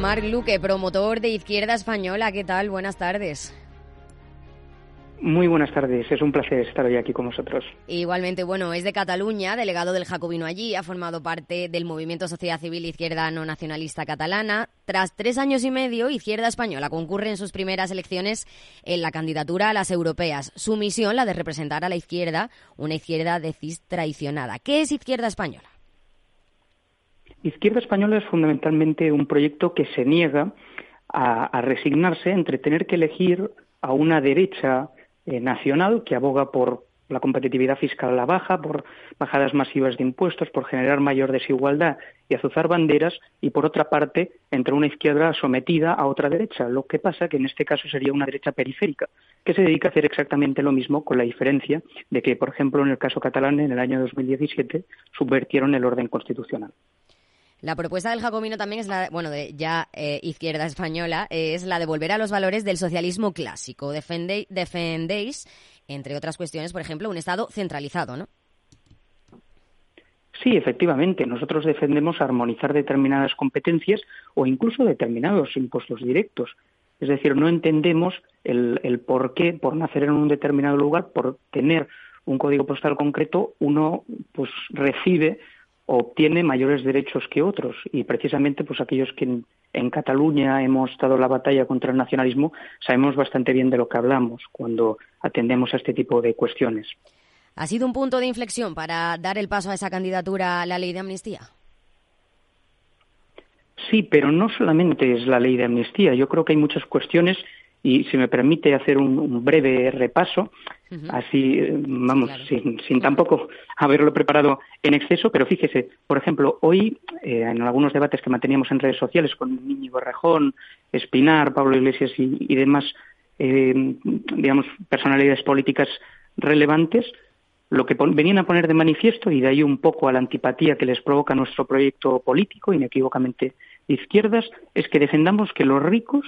Marc Luque, promotor de Izquierda Española. ¿Qué tal? Buenas tardes. Muy buenas tardes, es un placer estar hoy aquí con vosotros. Igualmente, bueno, es de Cataluña, delegado del Jacobino allí, ha formado parte del movimiento Sociedad Civil Izquierda No Nacionalista Catalana. Tras tres años y medio, Izquierda Española concurre en sus primeras elecciones en la candidatura a las europeas. Su misión, la de representar a la izquierda, una izquierda decís traicionada. ¿Qué es Izquierda Española? Izquierda Española es fundamentalmente un proyecto que se niega a, resignarse entre tener que elegir a una derecha eh, nacional que aboga por la competitividad fiscal a la baja, por bajadas masivas de impuestos, por generar mayor desigualdad y azuzar banderas, y por otra parte, entre una izquierda sometida a otra derecha, lo que pasa que en este caso sería una derecha periférica, que se dedica a hacer exactamente lo mismo, con la diferencia de que, por ejemplo, en el caso catalán, en el año 2017, subvertieron el orden constitucional. La propuesta del Jacobino también es la, bueno, de ya eh, izquierda española, es la de volver a los valores del socialismo clásico. defendéis, entre otras cuestiones, por ejemplo, un Estado centralizado, ¿no? Sí, efectivamente. Nosotros defendemos armonizar determinadas competencias o incluso determinados impuestos directos. Es decir, no entendemos el, el por qué, por nacer en un determinado lugar, por tener un código postal concreto, uno pues recibe obtiene mayores derechos que otros y precisamente pues aquellos que en, Cataluña hemos dado la batalla contra el nacionalismo sabemos bastante bien de lo que hablamos cuando atendemos a este tipo de cuestiones. ¿Ha sido un punto de inflexión para dar el paso a esa candidatura a la ley de amnistía? Sí, pero no solamente es la ley de amnistía. Yo creo que hay muchas cuestiones y si me permite hacer un, breve repaso, así, eh, vamos, sin, tampoco haberlo preparado en exceso, pero fíjese, por ejemplo, hoy eh, en algunos debates que manteníamos en redes sociales con Íñigo Rejón, Espinar, Pablo Iglesias y, demás, eh, digamos, personalidades políticas relevantes, lo que venían a poner de manifiesto, y de ahí un poco a la antipatía que les provoca nuestro proyecto político, inequívocamente de izquierdas, es que defendamos que los ricos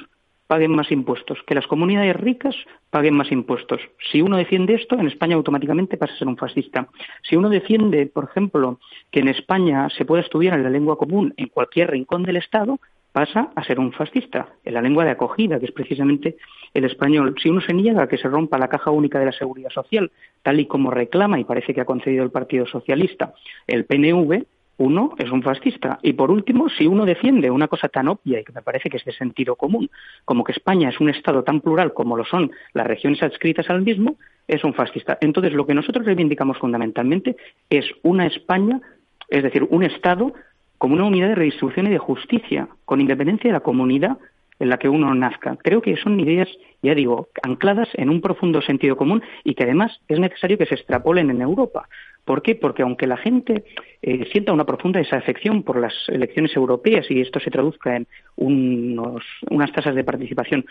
paguen más impuestos, que las comunidades ricas paguen más impuestos. Si uno defiende esto, en España automáticamente pasa a ser un fascista. Si uno defiende, por ejemplo, que en España se pueda estudiar en la lengua común en cualquier rincón del Estado, pasa a ser un fascista, en la lengua de acogida, que es precisamente el español. Si uno se niega a que se rompa la caja única de la seguridad social, tal y como reclama y parece que ha concedido el Partido Socialista el PNV, uno es un fascista. Y por último, si uno defiende una cosa tan obvia y que me parece que es de sentido común, como que España es un Estado tan plural como lo son las regiones adscritas al mismo, es un fascista. Entonces, lo que nosotros reivindicamos fundamentalmente es una España, es decir, un Estado como una unidad de redistribución y de justicia, con independencia de la comunidad en la que uno nazca. Creo que son ideas, ya digo, ancladas en un profundo sentido común y que además es necesario que se extrapolen en Europa. ¿Por qué? Porque aunque la gente eh, sienta una profunda desafección por las elecciones europeas y esto se traduzca en unas tasas de participación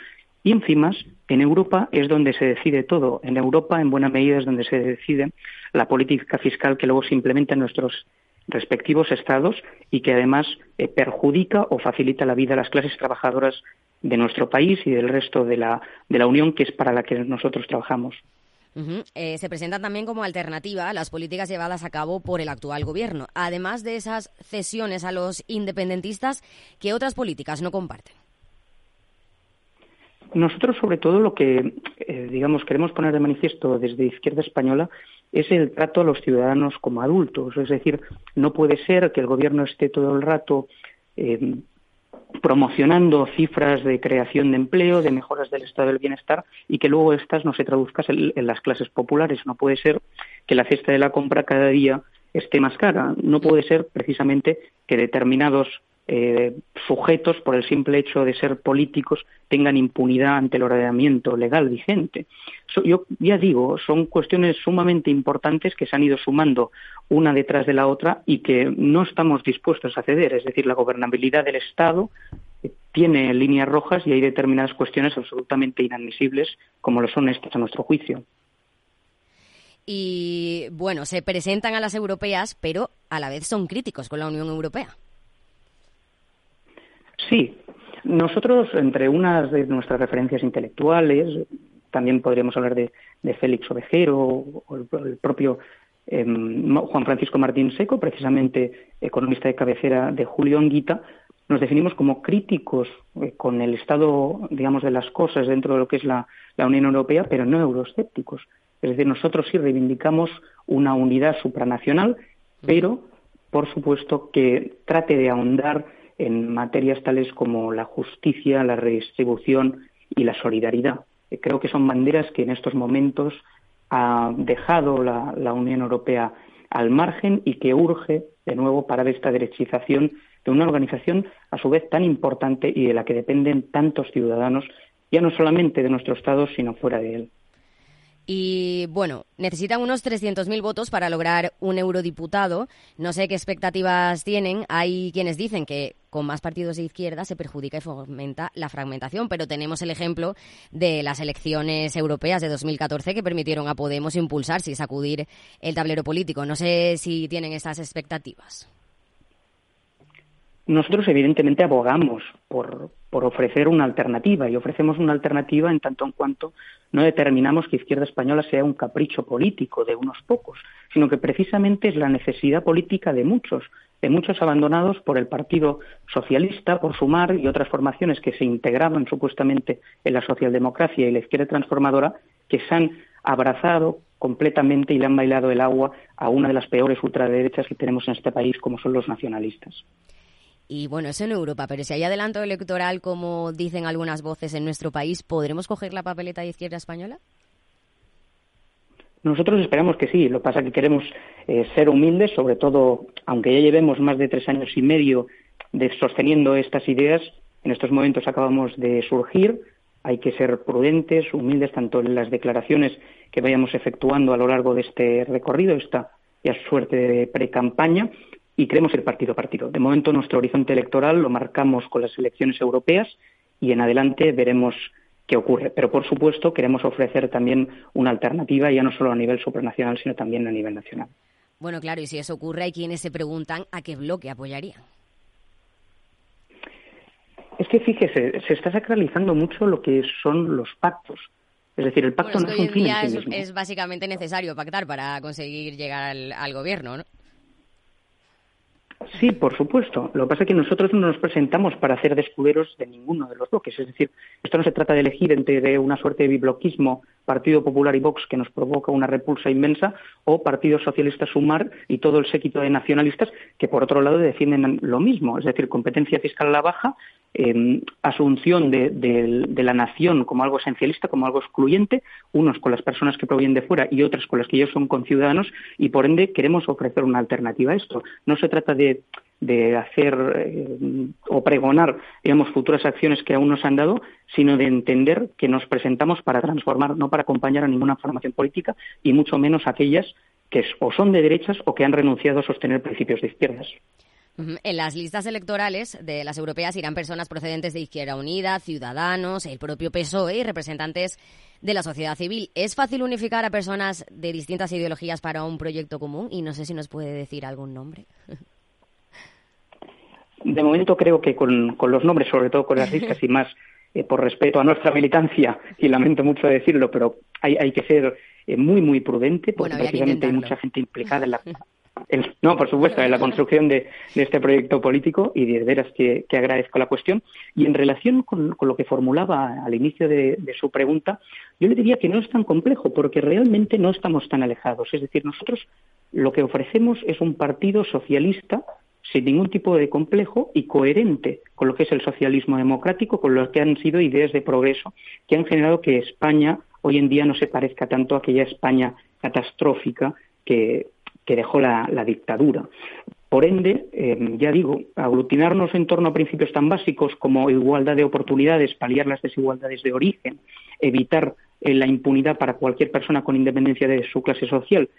ínfimas, en Europa es donde se decide todo. En Europa, en buena medida, es donde se decide la política fiscal que luego se implementa en nuestros respectivos estados y que además eh, perjudica o facilita la vida a las clases trabajadoras de nuestro país y del resto de la, de la Unión, que es para la que nosotros trabajamos. Eh, se presenta también como alternativa a las políticas llevadas a cabo por el actual gobierno. Además de esas cesiones a los independentistas, ¿qué otras políticas no comparten? Nosotros, sobre todo, lo que, eh, digamos, queremos poner de manifiesto desde Izquierda Española es el trato a los ciudadanos como adultos. Es decir, no puede ser que el Gobierno esté todo el rato eh, promocionando cifras de creación de empleo, de mejoras del estado del bienestar y que luego estas no se traduzcan en, las clases populares. No puede ser que la cesta de la compra cada día esté más cara. No puede ser precisamente que determinados eh, sujetos, por el simple hecho de ser políticos, tengan impunidad ante el ordenamiento legal vigente. yo ya digo, son cuestiones sumamente importantes que se han ido sumando una detrás de la otra y que no estamos dispuestos a ceder. Es decir, la gobernabilidad del Estado tiene líneas rojas y hay determinadas cuestiones absolutamente inadmisibles, como lo son estas a nuestro juicio. Y bueno, se presentan a las europeas, pero a la vez son críticos con la Unión Europea. Sí, nosotros, entre unas de nuestras referencias intelectuales, también podríamos hablar de, Félix Ovejero o el, propio em, Juan Francisco Martín Seco, precisamente economista de cabecera de Julio Anguita, nos definimos como críticos eh, con el estado, digamos, de las cosas dentro de lo que es la, Unión Europea, pero no euroescépticos. Es decir, nosotros sí reivindicamos una unidad supranacional, pero, por supuesto, que trate de ahondar en materias tales como la justicia, la redistribución y la solidaridad. Eh, creo que son banderas que en estos momentos ha dejado la Unión Europea al margen y que urge de nuevo parar esta derechización de una organización a su vez tan importante y de la que dependen tantos ciudadanos, ya no solamente de nuestro Estado, sino fuera de él. Y bueno, necesitan unos 300.000 votos para lograr un eurodiputado. No sé qué expectativas tienen. Hay quienes dicen que con más partidos de izquierda se perjudica y fomenta la fragmentación, pero tenemos el ejemplo de las elecciones europeas de 2014 que permitieron a Podemos impulsarse y sacudir el tablero político. No sé si tienen estas expectativas. Nosotros, evidentemente, abogamos por, ofrecer una alternativa y ofrecemos una alternativa en tanto en cuanto no determinamos que Izquierda Española sea un capricho político de unos pocos, sino que precisamente es la necesidad política de muchos, de muchos abandonados por el Partido Socialista, por Sumar y otras formaciones que se integraban supuestamente en la socialdemocracia y la izquierda transformadora, que se han abrazado completamente y le han bailado el agua a una de las peores ultraderechas que tenemos en este país, como son los nacionalistas. Y bueno, eso en Europa, pero si hay adelanto electoral, como dicen algunas voces en nuestro país, ¿podremos coger la papeleta de izquierda española? Nosotros esperamos que sí. Lo que pasa es que queremos eh, ser humildes, sobre todo, aunque ya llevemos más de tres años y medio de sosteniendo estas ideas, en estos momentos acabamos de surgir. Hay que ser prudentes, humildes, tanto en las declaraciones que vayamos efectuando a lo largo de este recorrido, esta ya suerte de pre-campaña, y queremos ir partido a partido. De momento nuestro horizonte electoral lo marcamos con las elecciones europeas y en adelante veremos qué ocurre. Pero por supuesto queremos ofrecer también una alternativa ya no solo a nivel supranacional sino también a nivel nacional. Bueno, claro, y si eso ocurre hay quienes se preguntan a qué bloque apoyarían. Es que fíjese, se está sacralizando mucho lo que son los pactos. Es decir, el pacto no es un fin en sí mismo. Es, básicamente necesario pactar para conseguir llegar al, al gobierno, ¿no? Sí, por supuesto. Lo que pasa es que nosotros no nos presentamos para hacer descuderos de ninguno de los bloques. Es decir, esto no se trata de elegir entre una suerte de bibloquismo, Partido Popular y Vox, que nos provoca una repulsa inmensa, o Partido Socialista Sumar y todo el séquito de nacionalistas, que por otro lado defienden lo mismo. Es decir, competencia fiscal a la baja, em, asunción de, de, la nación como algo esencialista, como algo excluyente, unos con las personas que provienen de fuera y otras con las que ellos son conciudadanos, y por ende queremos ofrecer una alternativa a esto. No se trata de de, hacer eh, o pregonar, digamos, futuras acciones que aún no se han dado, sino de entender que nos presentamos para transformar, no para acompañar a ninguna formación política y mucho menos aquellas que o son de derechas o que han renunciado a sostener principios de izquierdas. En las listas electorales de las europeas irán personas procedentes de Izquierda Unida, Ciudadanos, el propio PSOE y representantes de la sociedad civil. ¿Es fácil unificar a personas de distintas ideologías para un proyecto común? Y no sé si nos puede decir algún nombre. de momento creo que con, los nombres, sobre todo con las listas y más eh, por respeto a nuestra militancia, y lamento mucho decirlo, pero hay, hay que ser eh, muy, muy prudente, porque precisamente hay mucha gente implicada en la... no, por supuesto, en la construcción de, este proyecto político y de veras que, agradezco la cuestión. Y en relación con, lo que formulaba al inicio de, de, su pregunta, yo le diría que no es tan complejo porque realmente no estamos tan alejados. Es decir, nosotros lo que ofrecemos es un partido socialista sin ningún tipo de complejo y coherente con lo que es el socialismo democrático, con lo que han sido ideas de progreso que han generado que España hoy en día no se parezca tanto a aquella España catastrófica que, dejó la, dictadura. Por ende, eh, ya digo, aglutinarnos en torno a principios tan básicos como igualdad de oportunidades, paliar las desigualdades de origen, evitar eh, la impunidad para cualquier persona con independencia de su clase social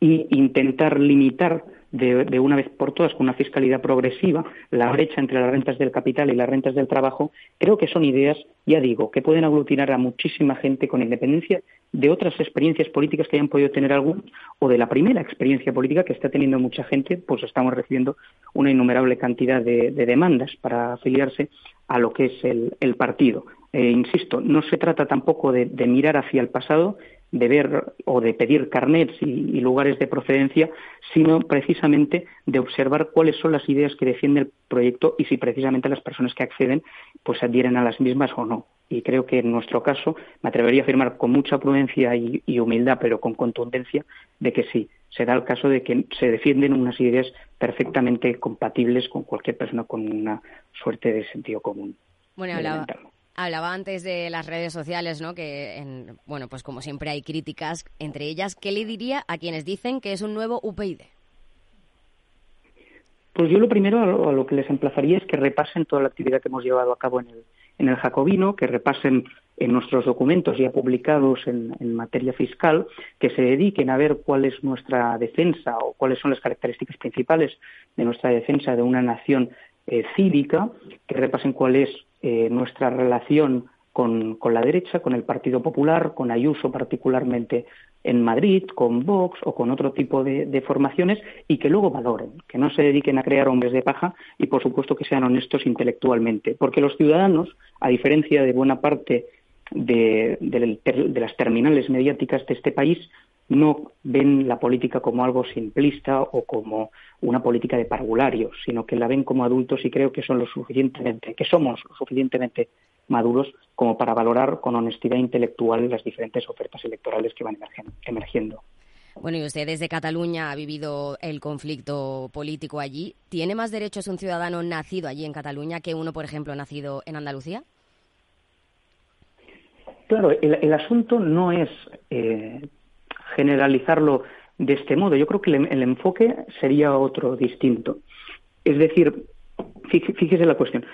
e intentar limitar de, una vez por todas con una fiscalidad progresiva la brecha entre las rentas del capital y las rentas del trabajo, creo que son ideas, ya digo, que pueden aglutinar a muchísima gente con independencia de otras experiencias políticas que hayan podido tener algún o de la primera experiencia política que está teniendo mucha gente, pues estamos recibiendo una innumerable cantidad de, demandas para afiliarse a lo que es el, partido. Eh, insisto, no se trata tampoco de, mirar hacia el pasado, de ver o de pedir carnets y, lugares de procedencia, sino precisamente de observar cuáles son las ideas que defiende el proyecto y si precisamente las personas que acceden pues adhieren a las mismas o no. Y creo que en nuestro caso me atrevería a afirmar con mucha prudencia y, y humildad, pero con contundencia, de que sí, se da el caso de que se defienden unas ideas perfectamente compatibles con cualquier persona con una suerte de sentido común. Bueno, hablaba, antes de las redes sociales, ¿no? Que, en, bueno, pues como siempre hay críticas entre ellas. ¿Qué le diría a quienes dicen que es un nuevo UPyD? Pues yo lo primero a lo, que les emplazaría es que repasen toda la actividad que hemos llevado a cabo en el, en el Jacobino, que repasen en nuestros documentos ya publicados en, materia fiscal, que se dediquen a ver cuál es nuestra defensa o cuáles son las características principales de nuestra defensa de una nación eh, cívica, que repasen cuál es eh, nuestra relación con, la derecha, con el Partido Popular, con Ayuso particularmente en Madrid, con Vox o con otro tipo de, formaciones y que luego valoren, que no se dediquen a crear hombres de paja y por supuesto que sean honestos intelectualmente, porque los ciudadanos, a diferencia de buena parte de, las terminales mediáticas de este país no ven la política como algo simplista o como una política de parvularios, sino que la ven como adultos y creo que son lo suficientemente, que somos lo suficientemente maduros como para valorar con honestidad intelectual las diferentes ofertas electorales que van emergiendo. Bueno, y usted desde Cataluña ha vivido el conflicto político allí. ¿Tiene más derechos un ciudadano nacido allí en Cataluña que uno, por ejemplo, nacido en Andalucía? Claro, el, asunto no es eh, generalizarlo de este modo. Yo creo que el, enfoque sería otro, distinto. Es decir, fíjese la cuestión.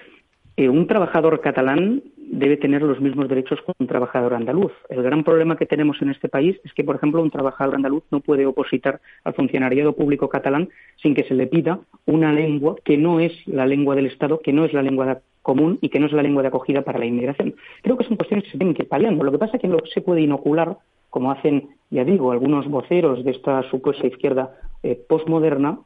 Eh, un trabajador catalán debe tener los mismos derechos que un trabajador andaluz. El gran problema que tenemos en este país es que, por ejemplo, un trabajador andaluz no puede opositar al funcionariado público catalán sin que se le pida una lengua que no es la lengua del Estado, que no es la lengua común y que no es la lengua de acogida para la inmigración. Creo que son cuestiones que se tienen que ir. Lo que pasa es que no se puede inocular, como hacen, ya digo, algunos voceros de esta supuesta izquierda eh, postmoderna,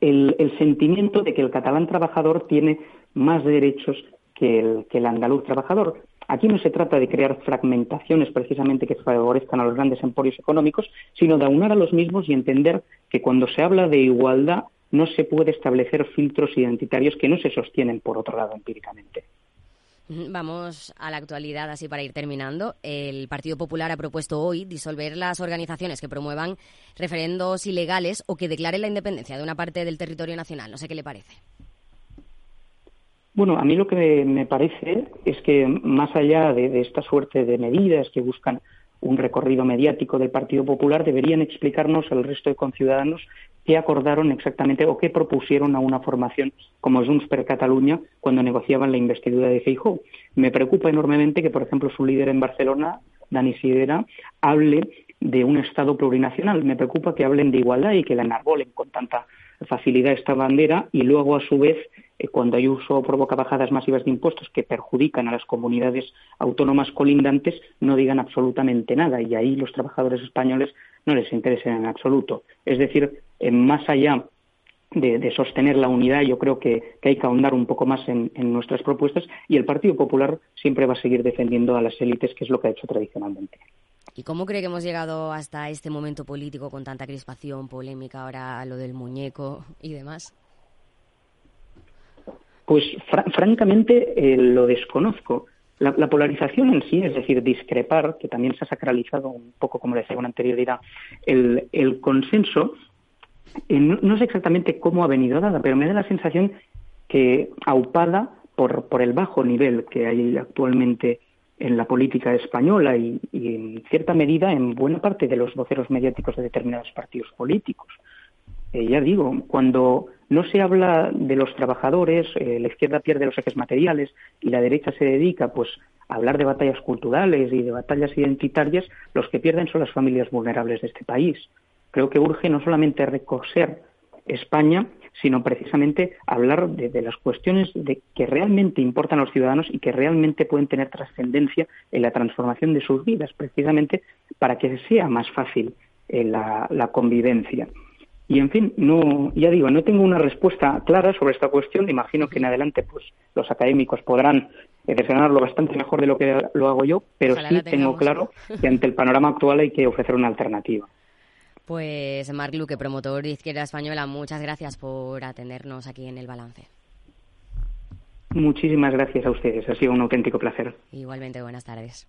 el, sentimiento de que el catalán trabajador tiene más derechos que el, que el andaluz trabajador. Aquí no se trata de crear fragmentaciones precisamente que favorezcan a los grandes emporios económicos, sino de aunar a los mismos y entender que cuando se habla de igualdad no se puede establecer filtros identitarios que no se sostienen, por otro lado, empíricamente. Vamos a la actualidad, así para ir terminando. El Partido Popular ha propuesto hoy disolver las organizaciones que promuevan referendos ilegales o que declaren la independencia de una parte del territorio nacional. No sé qué le parece. Bueno, a mí lo que me parece es que más allá de, esta suerte de medidas que buscan un recorrido mediático del Partido Popular, deberían explicarnos al resto de conciudadanos qué acordaron exactamente o qué propusieron a una formación como Junts per Catalunya cuando negociaban la investidura de Feijóo. Me preocupa enormemente que, por ejemplo, su líder en Barcelona, Dani Sidera, hable de un Estado plurinacional. Me preocupa que hablen de igualdad y que la enarbolen con tanta facilidad esta bandera y luego, a su vez, cuando hay uso provoca bajadas masivas de impuestos que perjudican a las comunidades autónomas colindantes, no digan absolutamente nada y ahí los trabajadores españoles no les interesa en absoluto. Es decir, eh, más allá de, sostener la unidad, yo creo que, hay que ahondar un poco más en, nuestras propuestas y el Partido Popular siempre va a seguir defendiendo a las élites, que es lo que ha hecho tradicionalmente. ¿Y cómo cree que hemos llegado hasta este momento político con tanta crispación, polémica, ahora lo del muñeco y demás? Pues francamente eh, lo desconozco. La, polarización en sí, es decir, discrepar, que también se ha sacralizado un poco, como decía con anterioridad, el, consenso, eh, no, sé exactamente cómo ha venido dada, pero me da la sensación que aupada por el bajo nivel que hay actualmente en la política española y, en cierta medida en buena parte de los voceros mediáticos de determinados partidos políticos. Eh, ya digo, cuando no se habla de los trabajadores, eh, la izquierda pierde los ejes materiales y la derecha se dedica pues a hablar de batallas culturales y de batallas identitarias, los que pierden son las familias vulnerables de este país. Creo que urge no solamente recoser España, sino precisamente hablar de, las cuestiones de que realmente importan a los ciudadanos y que realmente pueden tener trascendencia en la transformación de sus vidas, precisamente para que sea más fácil eh, la, convivencia. Y en fin, no, ya digo, no tengo una respuesta clara sobre esta cuestión. Imagino que en adelante, pues, los académicos podrán gestionarlo bastante mejor de lo que lo hago yo, pero sí tengo claro que ante el panorama actual hay que ofrecer una alternativa. Pues Marc Luque, promotor de Izquierda Española, muchas gracias por atendernos aquí en el balance. Muchísimas gracias a ustedes, ha sido un auténtico placer. Igualmente, buenas tardes.